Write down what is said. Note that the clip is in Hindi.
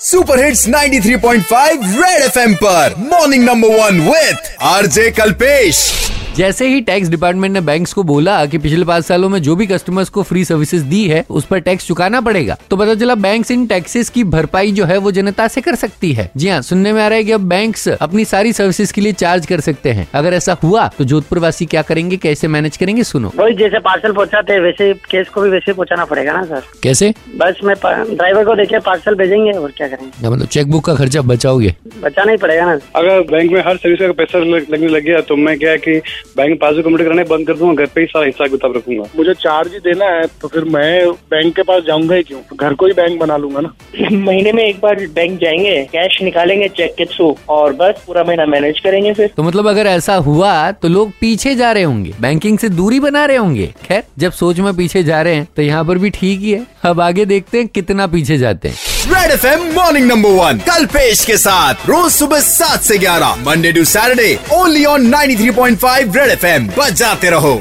सुपर हिट्स 93.5 रेड एफएम पर। Morning number one with RJ Kalpesh. जैसे ही टैक्स डिपार्टमेंट ने बैंक्स को बोला कि पिछले पाँच सालों में जो भी कस्टमर्स को फ्री सर्विसेज़ दी है उस पर टैक्स चुकाना पड़ेगा तो पता चला बैंक इन टैक्सेस की भरपाई जो है वो जनता से कर सकती है। जी हाँ सुनने में आ रहा है कि अब बैंक अपनी सारी सर्विसेज़ के लिए चार्ज कर सकते हैं। अगर ऐसा हुआ तो जोधपुर वासी क्या करेंगे कैसे मैनेज करेंगे सुनो। वही जैसे पार्सल पहुंचाते हैं वैसे केस को भी वैसे पहुंचाना पड़ेगा ना सर। कैसे? बस में ड्राइवर को देखे पार्सल भेजेंगे और क्या करेंगे? या मतलब चेकबुक का खर्चा बचाओगे। बचाना ही पड़ेगा ना अगर बैंक में हर सर्विस का पैसा लग- लगने लग गया तो मैं क्या है कि बैंक में पासबुक कंप्लीट कराने बंद कर दूँगा घर पे ही सारा हिसाब किताब रखूँगा। मुझे चार्ज ही देना है तो फिर मैं बैंक के पास जाऊँगा ही क्यों? घर को ही बैंक बना लूँगा ना। महीने में एक बार बैंक जाएँगे कैश निकालेंगे चेक के थ्रू और बस पूरा महीना मैनेज करेंगे फिर। तो मतलब अगर ऐसा हुआ तो लोग पीछे जा रहे होंगे बैंकिंग से दूरी बना रहे होंगे। खैर जब सोच में पीछे जा रहे हैं तो यहाँ पर भी ठीक ही है। अब आगे देखते हैं कितना पीछे जाते हैं। Red F M morning number one Kalpesh के साथ रोज सुबह सात से ग्यारह Monday to Saturday only on 93.5 Red F M बजाते रहो